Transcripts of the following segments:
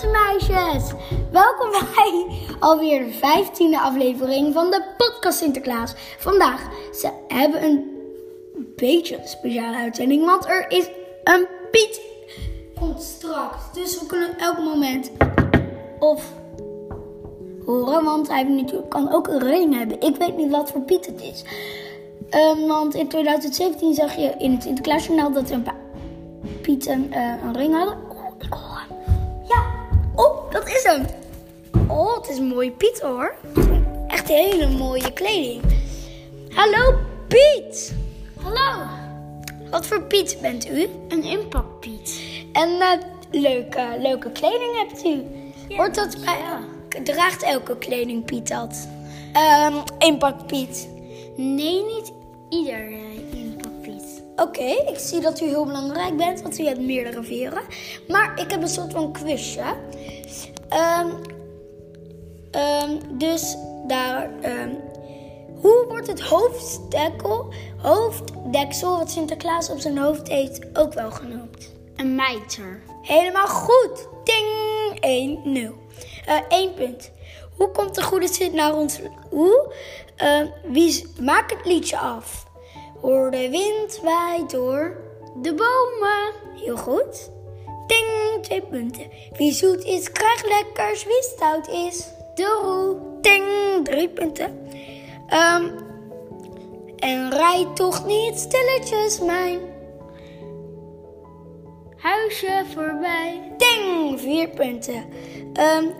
en meisjes. Welkom bij alweer de vijftiende aflevering van de podcast Sinterklaas. Vandaag ze hebben een beetje een speciale uitzending, want er is een Piet. Straks, dus we kunnen elk moment of horen, want hij natuurlijk kan ook een ring hebben. Ik weet niet wat voor Piet het is. Um, want in 2017 zag je in het Sinterklaasjournaal dat er een paar Pieten uh, een ring hadden. Oh, ik hoor hem. Ja, dat is hem. Oh, het is een mooie Piet hoor. Echt hele mooie kleding. Hallo Piet. Hallo. Wat voor Piet bent u? Een impact Piet. En uh, leuke, leuke kleding hebt u. Ja, Hoort dat bij... ja. Draagt elke kleding Piet dat? Um, impact Piet. Nee, niet ieder uh, impact Oké, ik zie dat u heel belangrijk bent, want u hebt meerdere veren. Maar ik heb een soort van quizje. Um, um, dus daar. Um, hoe wordt het hoofddeksel, hoofddeksel wat Sinterklaas op zijn hoofd heeft ook wel genoemd? Een mijter. Helemaal goed. Ding 1-0. Uh, 1 punt. Hoe komt de goede zin naar ons? Hoe? Uh, wie maakt het liedje af? Hoor de wind waait door de bomen. Heel goed. Ding, twee punten. Wie zoet is, krijgt lekkers. Wie stout is, de roe. Ding, drie punten. Um, en rijd toch niet stilletjes mijn huisje voorbij. Ding, vier punten. Um,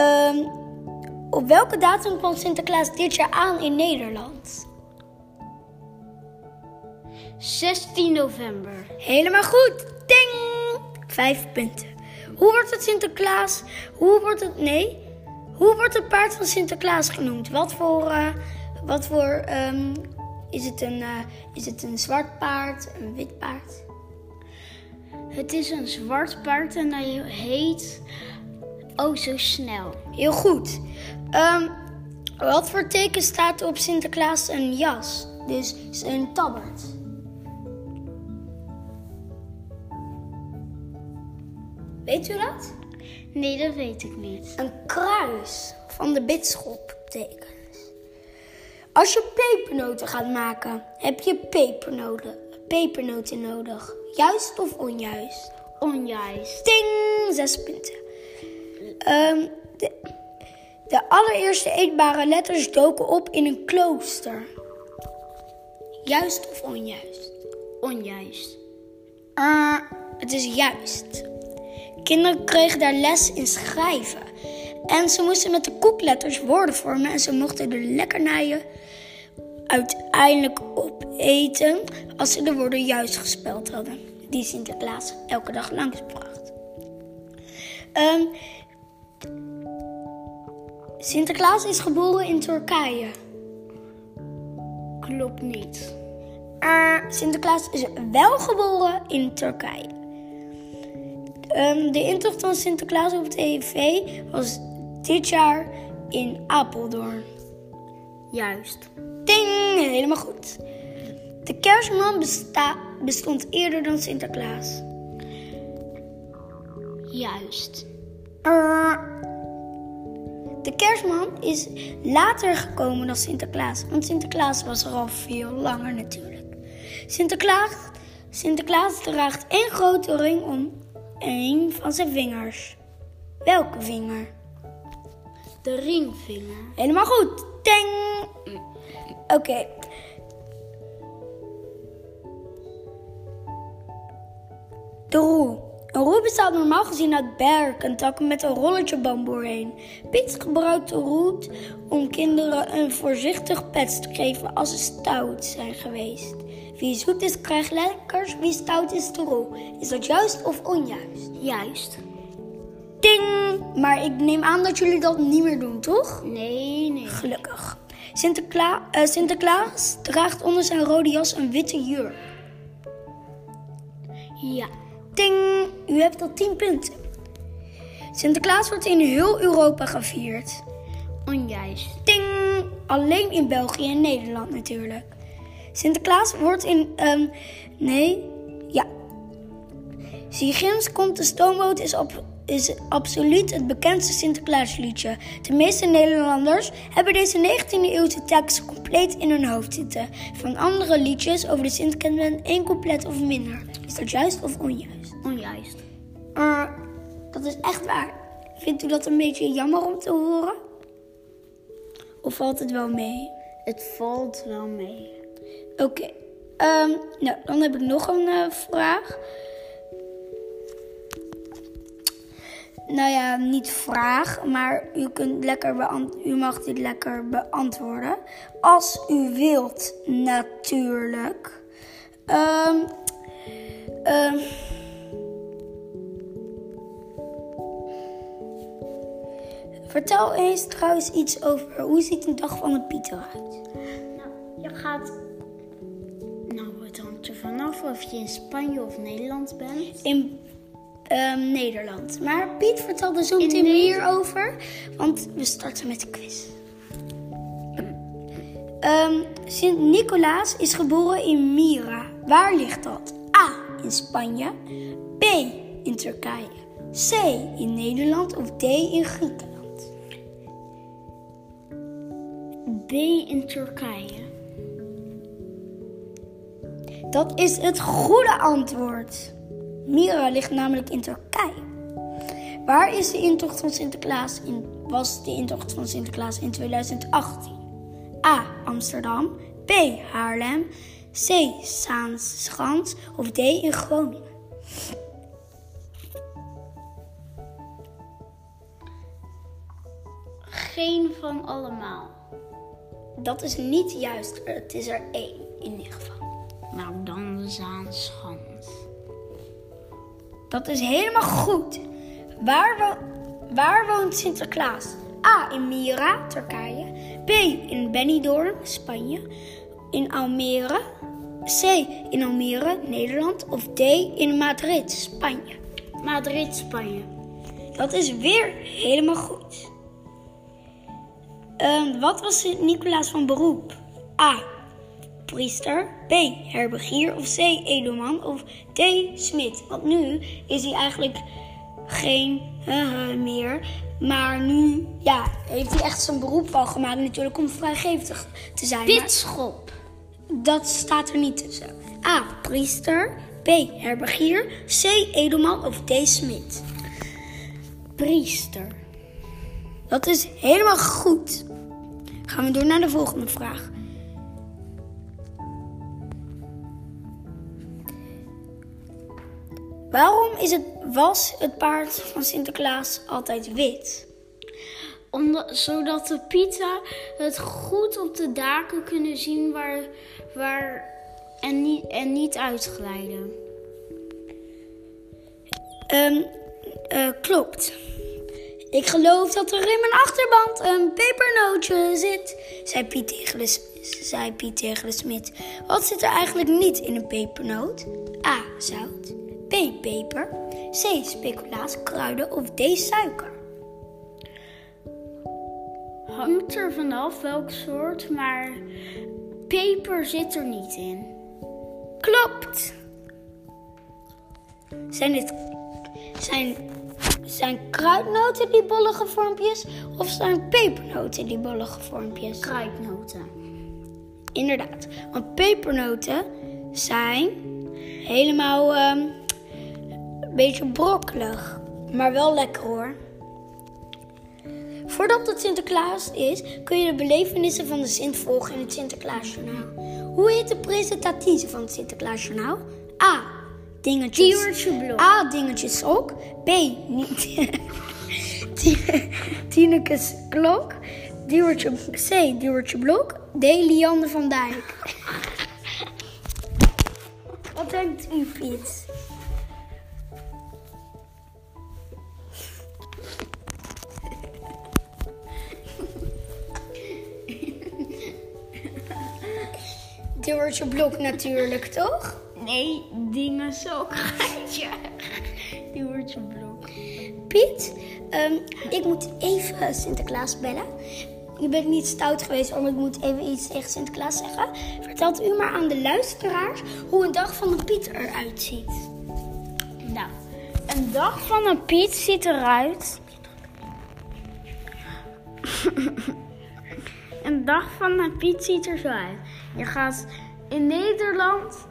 um, op welke datum kwam Sinterklaas dit jaar aan in Nederland? 16 november. Helemaal goed. Ding! Vijf punten. Hoe wordt het Sinterklaas? Hoe wordt het. Nee. Hoe wordt het paard van Sinterklaas genoemd? Wat voor. Uh, wat voor. Um, is, het een, uh, is het een zwart paard? Een wit paard? Het is een zwart paard en hij heet. Oh, zo snel. Heel goed. Um, wat voor teken staat op Sinterklaas een jas? Dus een tabbert. Weet u dat? Nee, dat weet ik niet. Een kruis van de bisschop betekent. Als je pepernoten gaat maken, heb je pepernoten, pepernoten nodig. Juist of onjuist? Onjuist. Ding! Zes punten. Um, de, de allereerste eetbare letters doken op in een klooster. Juist of onjuist? Onjuist. Uh, het is juist. Kinderen kregen daar les in schrijven. En ze moesten met de koekletters woorden vormen en ze mochten de lekkernijen uiteindelijk opeten als ze de woorden juist gespeld hadden. Die Sinterklaas elke dag langsbracht. Um, Sinterklaas is geboren in Turkije. Klopt niet. Uh, Sinterklaas is wel geboren in Turkije. Um, de intocht van Sinterklaas op tv was dit jaar in Apeldoorn. Juist. Ding, helemaal goed. De kerstman besta bestond eerder dan Sinterklaas. Juist. Uh, de kerstman is later gekomen dan Sinterklaas, want Sinterklaas was er al veel langer natuurlijk. Sinterklaas, Sinterklaas draagt één grote ring om een van zijn vingers. Welke vinger? De ringvinger. Helemaal goed. Ding! Oké. Okay. De roe. Een roe bestaat normaal gezien uit berken takken met een rolletje bamboe heen. Piet gebruikt de roe om kinderen een voorzichtig pets te geven als ze stout zijn geweest. Wie zoet is, krijgt lekkers. Wie stout is, de roe. Is dat juist of onjuist? Juist. Ding! Maar ik neem aan dat jullie dat niet meer doen, toch? Nee, nee. Gelukkig. Sinterkla uh, Sinterklaas draagt onder zijn rode jas een witte jurk. Ja. Ding! U hebt al 10 punten. Sinterklaas wordt in heel Europa gevierd. Onjuist. Ding! Alleen in België en Nederland natuurlijk. Sinterklaas wordt in. Um, nee, ja. Zie Gims komt de stoomboot is op is absoluut het bekendste Sinterklaasliedje. De meeste Nederlanders hebben deze 19e eeuwse tekst compleet in hun hoofd zitten. Van andere liedjes over de Sint kent men één couplet of minder. Is dat juist of onjuist? Onjuist. Uh, dat is echt waar. Vindt u dat een beetje jammer om te horen? Of valt het wel mee? Het valt wel mee. Oké. Um, nou, dan heb ik nog een uh, vraag. Nou ja, niet vraag, maar u, kunt lekker u mag dit lekker beantwoorden. Als u wilt, natuurlijk. Um, um, vertel eens trouwens iets over hoe ziet een dag van een Piet eruit? Nou, je gaat. Of je in Spanje of Nederland bent. In um, Nederland. Maar Piet vertelde zo meteen meer over, want we starten met de quiz. Um, Sint Nicolaas is geboren in Mira. Waar ligt dat? A. In Spanje. B. In Turkije. C. In Nederland of D. In Griekenland. B. In Turkije. Dat is het goede antwoord. Mira ligt namelijk in Turkije. Waar is de intocht van Sinterklaas in, was de intocht van Sinterklaas in 2018? A. Amsterdam. B. Haarlem. C. Zaanschans. Of D. In Groningen. Geen van allemaal. Dat is niet juist. Het is er één in ieder geval. Nou, dan Zaanschans. Dat is helemaal goed. Waar, wo waar woont Sinterklaas? A. In Mira, Turkije. B. In Benidorm, Spanje. In Almere. C. In Almere, Nederland. Of D. In Madrid, Spanje. Madrid, Spanje. Dat is weer helemaal goed. Uh, wat was Sint-Nicolaas van beroep? A priester. B. Herbergier of C. Edelman of D. Smit. Want nu is hij eigenlijk geen uh, meer. Maar nu ja, heeft hij echt zijn beroep al gemaakt natuurlijk om vrijgevig te zijn. Bisschop. Dat staat er niet tussen. A. Priester. B. Herbergier. C. Edelman of D. Smit. Priester. Dat is helemaal goed. Gaan we door naar de volgende vraag. Waarom is het, was het paard van Sinterklaas altijd wit? Omdat, zodat de Pieten het goed op de daken kunnen zien waar, waar, en, niet, en niet uitglijden. Um, uh, klopt. Ik geloof dat er in mijn achterband een pepernootje zit, zei Piet tegen de, zei Piet tegen de smid. Wat zit er eigenlijk niet in een pepernoot? A. Zout. B. Peper. C. Speculaas, kruiden of D. Suiker. Hangt er vanaf welk soort, maar peper zit er niet in. Klopt. Zijn dit zijn, zijn kruidnoten die bollige vormpjes of zijn pepernoten die bollige vormpjes? Kruidnoten. Inderdaad, want pepernoten zijn helemaal um, beetje brokkelig, maar wel lekker hoor. Voordat het Sinterklaas is, kun je de belevenissen van de Sint volgen in het Sinterklaasjournaal. Hoe heet de presentatrice van het Sinterklaasjournaal? A. Dingetjes. A. Dingetjes ook. B. Tinekes Klok. Diewertje, C. Diewertje Blok. D. Lianne van Dijk. Wat denkt u, Piet? Deurtje blok natuurlijk, toch? Nee, dingen zo gaatje. Deurtje blok. Piet, um, ik moet even Sinterklaas bellen. Je bent niet stout geweest, maar ik moet even iets tegen Sinterklaas zeggen. Vertelt u maar aan de luisteraars hoe een dag van de Piet eruit ziet. Nou, Een dag van een Piet ziet eruit. een dag van een Piet ziet er zo uit. Je gaat in Nederland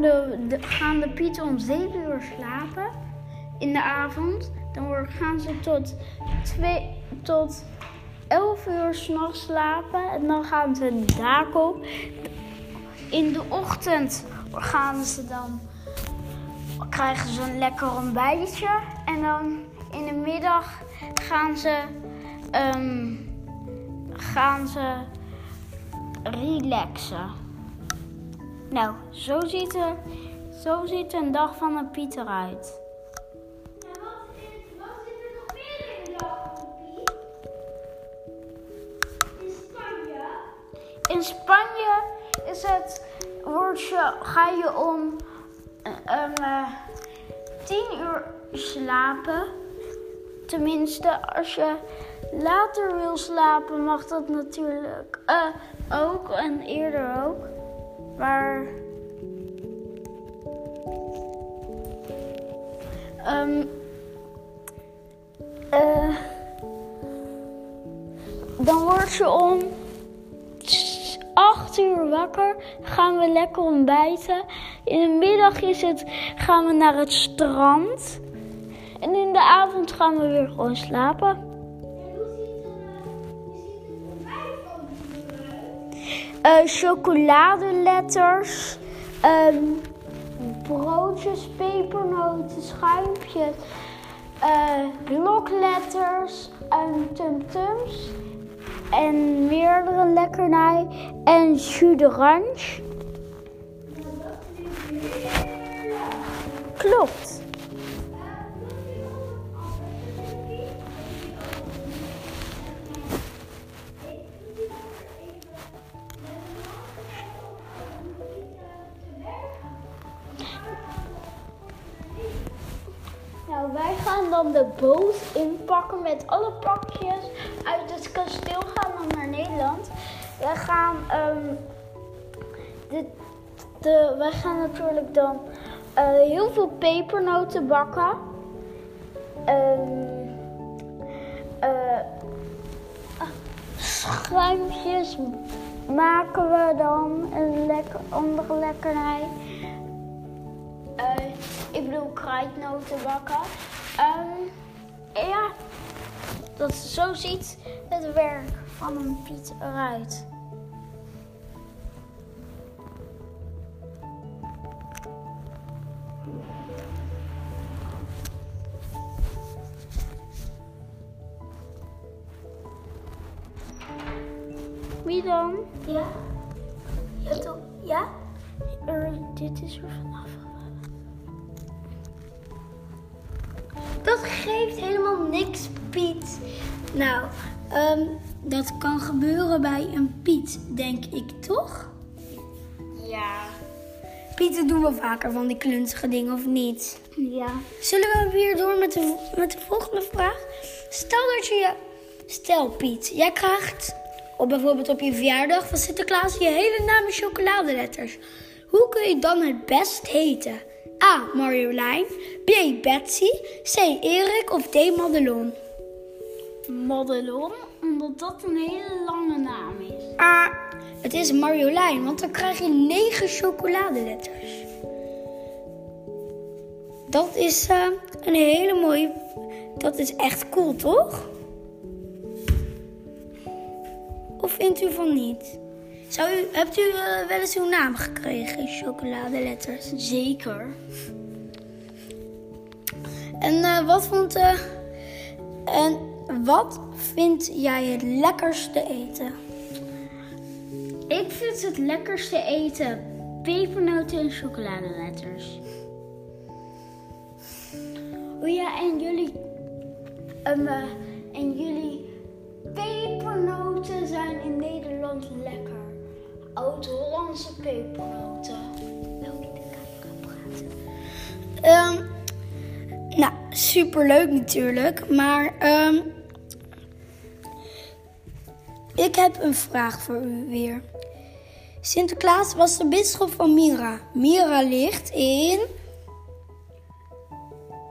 de, gaan de Pieten om 7 uur slapen in de avond. Dan gaan ze tot, twee, tot 11 uur s'nachts slapen. En dan gaan ze een dak op. In de ochtend gaan ze dan krijgen ze een lekker ontbijtje. En dan in de middag gaan ze, ehm, gaan ze relaxen. Nou, zo ziet, er, zo ziet een dag van een Piet eruit. En wat, wat zit er nog meer in de dag van Piet? In Spanje? In Spanje is het, ga je om eh, eh, 10 uur slapen. Tenminste, als je later wil slapen, mag dat natuurlijk eh, ook en eerder ook. Maar. ehm, eh, dan word je om 8 uur wakker. Gaan we lekker ontbijten. In de middag is het, gaan we naar het strand. En in de avond gaan we weer gewoon slapen. Eh, chocoladeletters. ehm, broodjes, pepernoten, schuimpjes. eh, blokletters en tumtums. En meerdere lekkernij. En jus. Klopt. De boot inpakken met alle pakjes. Uit het kasteel gaan dan naar Nederland. Wij gaan, ehm, de, de, wij gaan natuurlijk dan eh, heel veel pepernoten bakken. Ah, schuimpjes maken we dan. Een lekker, andere lekkernij. Eh, ik bedoel kruidnoten bakken. Ehm, ja, dat, zo ziet het werk van een Piet eruit. Vaker van die klunzige dingen, of niet? Ja. Zullen we weer door met de, met de volgende vraag? Stel dat je je... Stel, Piet, jij krijgt op bijvoorbeeld op je verjaardag van Sinterklaas je hele naam in chocoladeletters. Hoe kun je dan het best heten? A. Marjolein. B. Betsy. C. Erik. Of D. Madelon. Madelon, omdat dat een hele lange naam is. A. Het is Marjolein, want dan krijg je negen chocoladeletters. Dat is eh, een hele mooie... Dat is echt cool, toch? Of vindt u van niet? Zou u, hebt u eh, wel eens uw naam gekregen in chocoladeletters? Zeker. En eh, wat vond... en wat vind jij het lekkerste eten? Ik vind het lekkerste eten pepernoten en chocoladeletters. Oh ja, en jullie, um, eh, en jullie pepernoten zijn in Nederland lekker. Oud-Hollandse pepernoten. Wel in de camera praten. Ehm, nou, superleuk natuurlijk. Maar ehm, ik heb een vraag voor u weer. Sinterklaas was de bisschop van Mira. Mira ligt in...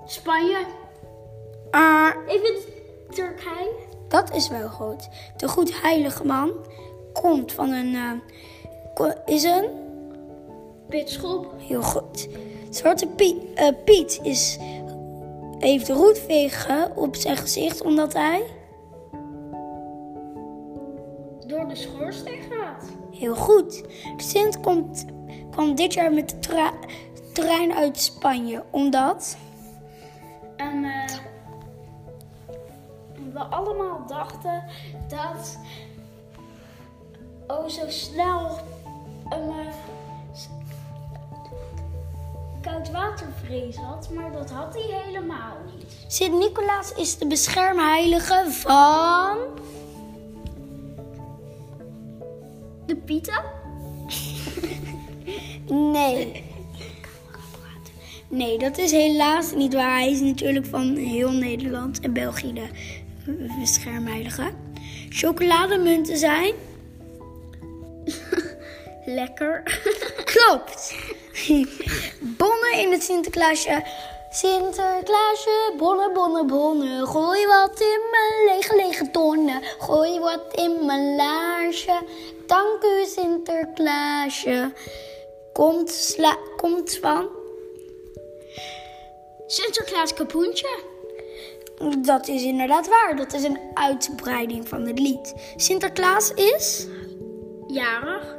Spanje. Ah, Ik vind Turkije. dat is wel goed. De goed heilige man komt van een... eh, is een... Pitschop. Heel goed. Zwarte Piet, eh, Piet is, heeft roetvegen op zijn gezicht omdat hij... Door de schoorsteen gaat. Heel goed. Sint komt, kwam dit jaar met de trein uit Spanje omdat... dat oh zo snel een eh, had, maar dat had hij helemaal niet. Sint-Nicolaas is de beschermheilige van... De Pita? Nee. Nee, dat is helaas niet waar. Hij is natuurlijk van heel Nederland en België de beschermheilige. Chocolademunten zijn... Lekker. Klopt. Bonnen in het Sinterklaasje. Sinterklaasje, bonnen, bonnen, bonnen. Gooi wat in mijn lege, lege tonnen. Gooi wat in mijn laarsje. Dank u, Sinterklaasje. Komt, sla, komt van. Sinterklaas kapoentje. Dat is inderdaad waar. Dat is een uitbreiding van het lied. Sinterklaas is. Jarig.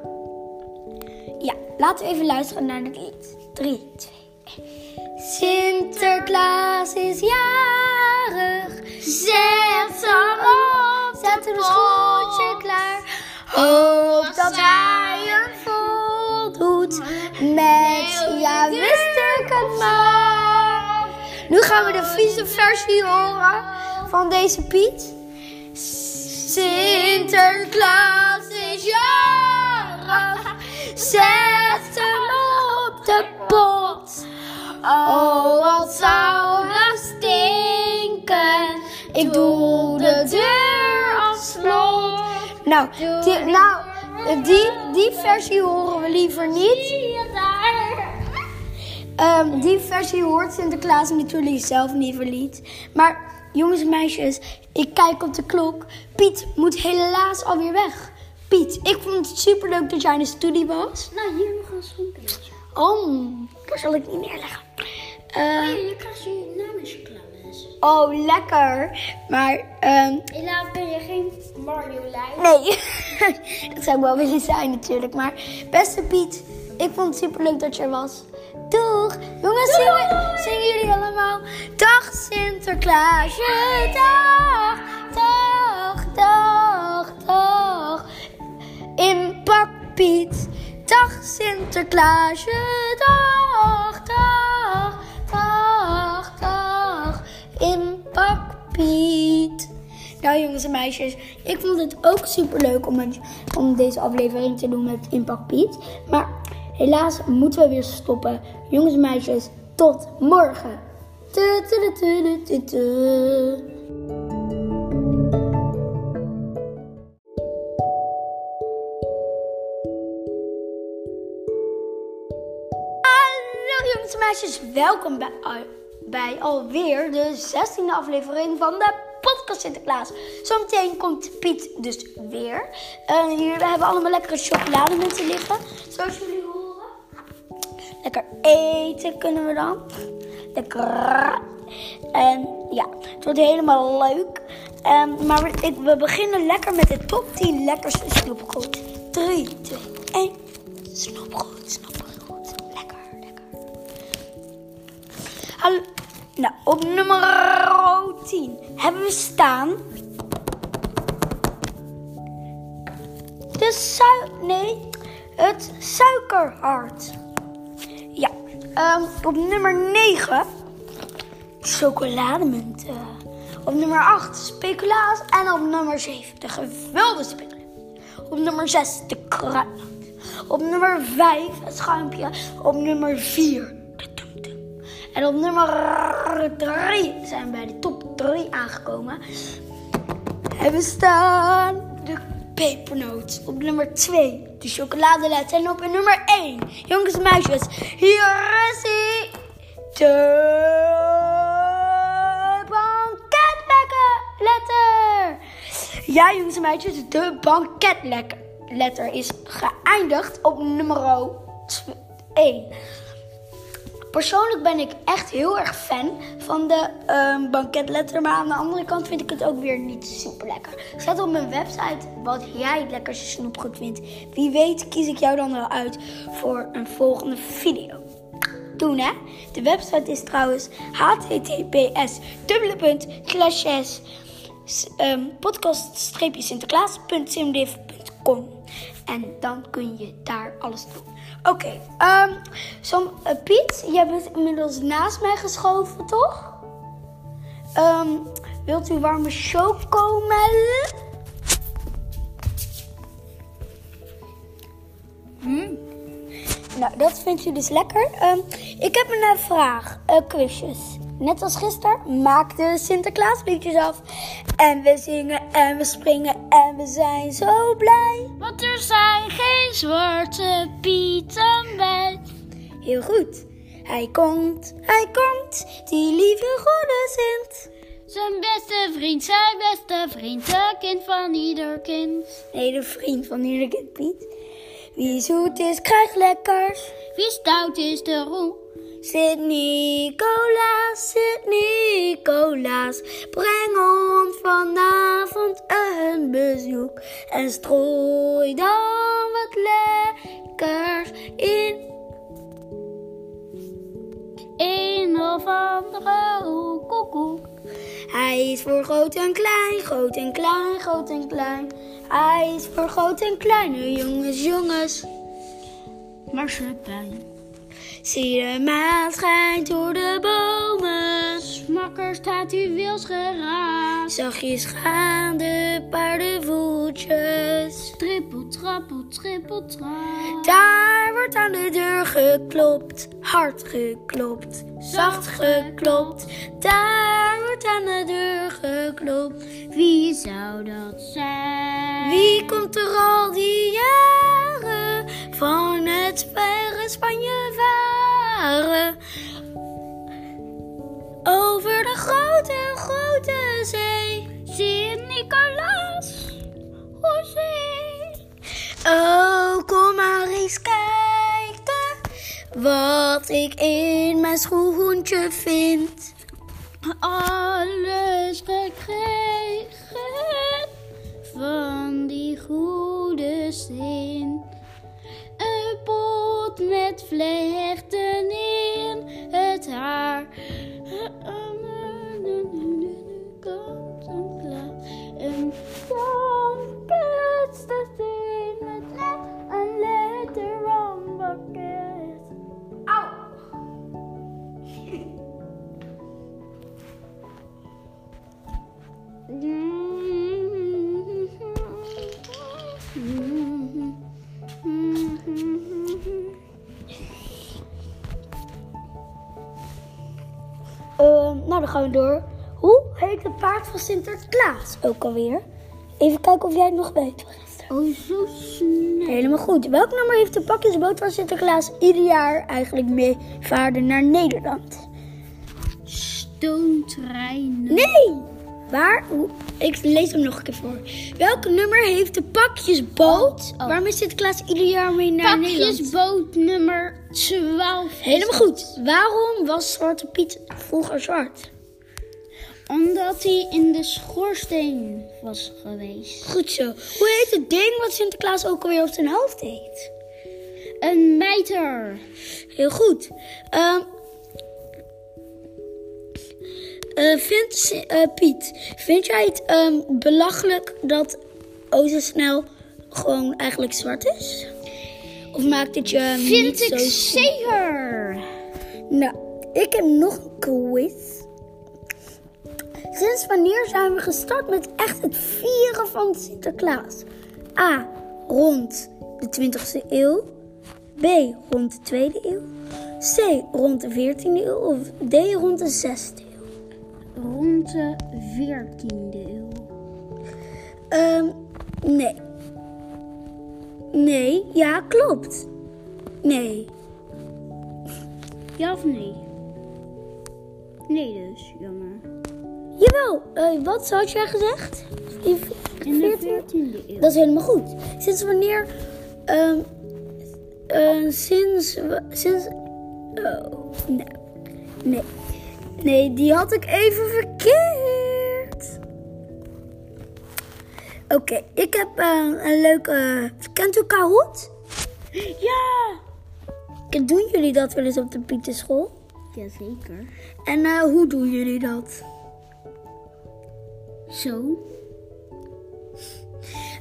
Ja, laten we even luisteren naar het lied. 3, 2, 1. Sinterklaas is jarig. Zet hem op. Zet een schoentje klaar. Hoop dat hij hem voldoet. Met ja, wist ik het maar. Nu gaan we de vieze versie horen van deze Piet. Sinterklaas is jarig. Zet hem op de pot. Oh, wat zou het stinken. Ik doe de deur op slot. Nou, nou die, die versie horen we liever niet. Ehm, die versie hoort Sinterklaas natuurlijk zelf niet. Maar jongens en meisjes, ik kijk op de klok. Piet moet helaas alweer weg. Piet, ik vond het super leuk dat jij in de studie was. Nou, hier nog een schoenpilletje. Oh, daar zal ik niet neerleggen. Eh, je krijgt je namenchocolades. oh, lekker. Maar, ehm, Helaas ben je geen Marjolein. nee. dat zou ik wel willen zijn natuurlijk. Maar, beste Piet, ik vond het super leuk dat je er was. Doeg! Jongens, zingen, zingen jullie allemaal. Dag Sinterklaasje, dag, dag, dag, dag. In pak Piet. Dag Sinterklaasje, dag, dag, dag, dag. In Piet. Nou jongens en meisjes, ik vond het ook super leuk om, om deze aflevering te doen met Impact Piet. Maar helaas moeten we weer stoppen. Jongens en meisjes, tot morgen. Jongens en meisjes, welkom bij, bij alweer de 16e aflevering van de podcast Sinterklaas. Zometeen komt Piet dus weer. Eh, hier, we hebben allemaal lekkere chocolademunten liggen, zoals jullie. Lekker eten kunnen we dan. Lekker. En ja, het wordt helemaal leuk. Ehm, maar we, ik- we beginnen lekker met de top 10 lekkerste snoepgoed. 3, 2, 1. Snoepgoed, snoepgoed. Lekker, lekker. Hallo. Nou, op nummer 10 hebben we staan. De sui... Nee, het suikerhart. Ehm, op nummer 9 chocolademunten. Op nummer 8 speculaas. En op nummer 7 de gevulde speculaas. Op nummer 6 de kruidnoot. Op nummer 5 het schuimpje. Op nummer 4 de tumtum. En op nummer 3 zijn we bij de top 3 aangekomen. Hebben staan de pepernoot. Op nummer 2 de chocoladeletter en op nummer 1. Jongens en meisjes, hier is hij. De banketletter. Ja, jongens en meisjes, de banketletter is geëindigd op nummer 1. Persoonlijk ben ik echt heel erg fan van de um, banketletter. Maar aan de andere kant vind ik het ook weer niet super lekker. Zet op mijn website wat jij het lekkerste snoepgoed vindt. Wie weet kies ik jou dan wel uit voor een volgende video. Doen hè. De website is trouwens https um, podcast-sinterklaas.simdiv.com En dan kun je daar alles doen. Oké, okay, um, uh, Piet, jij bent inmiddels naast mij geschoven, toch? Um, wilt u warme show? Hm? Nou, dat vindt u dus lekker. Um, ik heb een vraag. Uh, quizjes. Net als gisteren maakte Sinterklaas liedjes af. En we zingen en we springen en we zijn zo blij. Want er zijn geen zwarte pieten bij. Heel goed. Hij komt, hij komt, die lieve goede Sint. Zijn beste vriend, zijn beste vriend, de kind van ieder kind. Nee, de vriend van ieder kind, Piet. Wie zoet is, krijgt lekkers. Wie stout is, de roe. Sint Nicolaas, Sint Nicolaas, breng ons vanavond een bezoek en strooi dan wat lekkers in. Een of andere koekoek. Hij is voor groot en klein, groot en klein, groot en klein. Hij is voor groot en kleine jongens, jongens. Marsepein. Zie de maan schijnt door de bomen. Smakker staat u wils geraakt. Zachtjes gaan de paardenvoetjes. Trippel, trappel, trippel, trap. Daar wordt aan de deur geklopt. Hard geklopt. Zacht geklopt. Daar wordt aan de deur geklopt. Wie zou dat zijn? Wie komt er al die jaren van het verre Spanje Over de grote, grote zee. Sint Nicolaas, hoezee. Oh, kom maar eens kijken wat ik in mijn schoentje vind. Alles gekregen van die goede zin. Een pot met vlechten het haar. Kant door. Hoe heet het paard van Sinterklaas ook alweer? Even kijken of jij het nog weet. Oh, zo snel. Helemaal goed. Welk nummer heeft de pakjesboot van Sinterklaas ieder jaar eigenlijk meevaarden naar Nederland? Stoomtreinen. Nee! Waar? Ik lees hem nog een keer voor. Welk nummer heeft de pakjesboot Oh, oh. waarmee Sinterklaas ieder jaar mee naar Nederland? Pakjesboot nummer 12. Helemaal goed. Waarom was Zwarte Piet vroeger zwart? Omdat hij in de schoorsteen was geweest. Goed zo. Hoe heet het ding wat Sinterklaas ook alweer op zijn hoofd heeft? Een mijter. Heel goed. Ehm eh, vindt, eh, Piet, vind jij het ehm, belachelijk dat Ozo Snel gewoon eigenlijk zwart is? Of maakt het je Vind niet ik zo... zeker. Nou, ik heb nog een quiz. Sinds wanneer zijn we gestart met echt het vieren van Sinterklaas? A. Rond de 20e eeuw. B. Rond de 2e eeuw. C. Rond de 14e eeuw. Of D. Rond de 6e eeuw. Rond de 14e eeuw. Ehm, nee. Nee, ja, klopt. Nee. Ja of nee? Nee dus, jammer. Jawel, eh, wat had jij gezegd? Even In de 14? 14e eeuw. Dat is helemaal goed. Sinds wanneer? ehm, eh, sinds. Sinds. Oh, nee. Nee. Nee, die had ik even verkeerd. Oké, ik heb eh, een leuke. Kent u Kahoot? Ja! Doen jullie dat wel eens op de Pieterschool? Jazeker. En hoe doen jullie dat? Zo.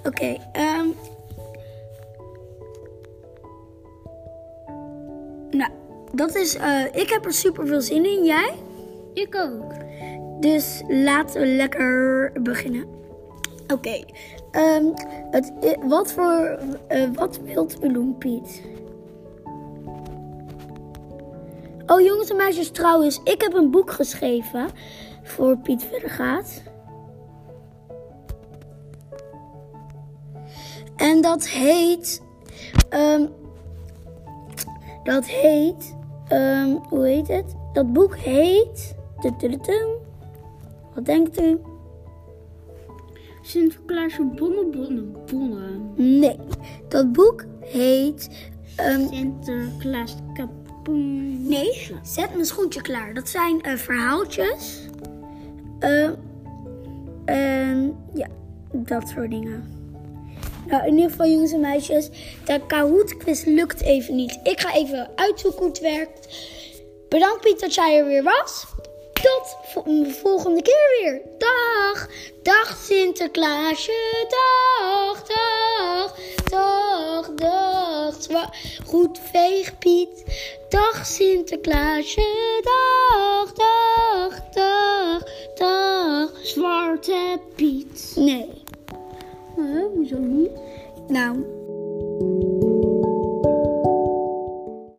Oké, ehm. nou, dat is. eh, ik heb er super veel zin in. Jij? Ik ook. Dus laten we lekker beginnen. Oké, ehm, wat voor. eh, wat wilt u doen, Piet? Oh, jongens en meisjes, trouwens, ik heb een boek geschreven voor Piet verder gaat. En dat heet. ehm, dat heet. ehm, hoe heet het? Dat boek heet. Wat denkt u? Sinterklaasje bonnen, bonnen, bonnen. Nee, dat boek heet. ehm, Sinterklaas kapoen. nee, zet mijn schoentje klaar. Dat zijn eh, verhaaltjes. En ja, dat soort dingen. Nou, in ieder geval, jongens en meisjes, de Kahoot quiz lukt even niet. Ik ga even uitzoeken hoe het werkt. Bedankt Piet dat jij er weer was. Tot de volgende keer weer. Dag. Dag Sinterklaasje. Dag, dag. Dag, dag. Goed veeg Piet. Dag Sinterklaasje. Dag, dag, dag, dag. Zwarte Piet. Nee. Huh, hoezo niet? Nou,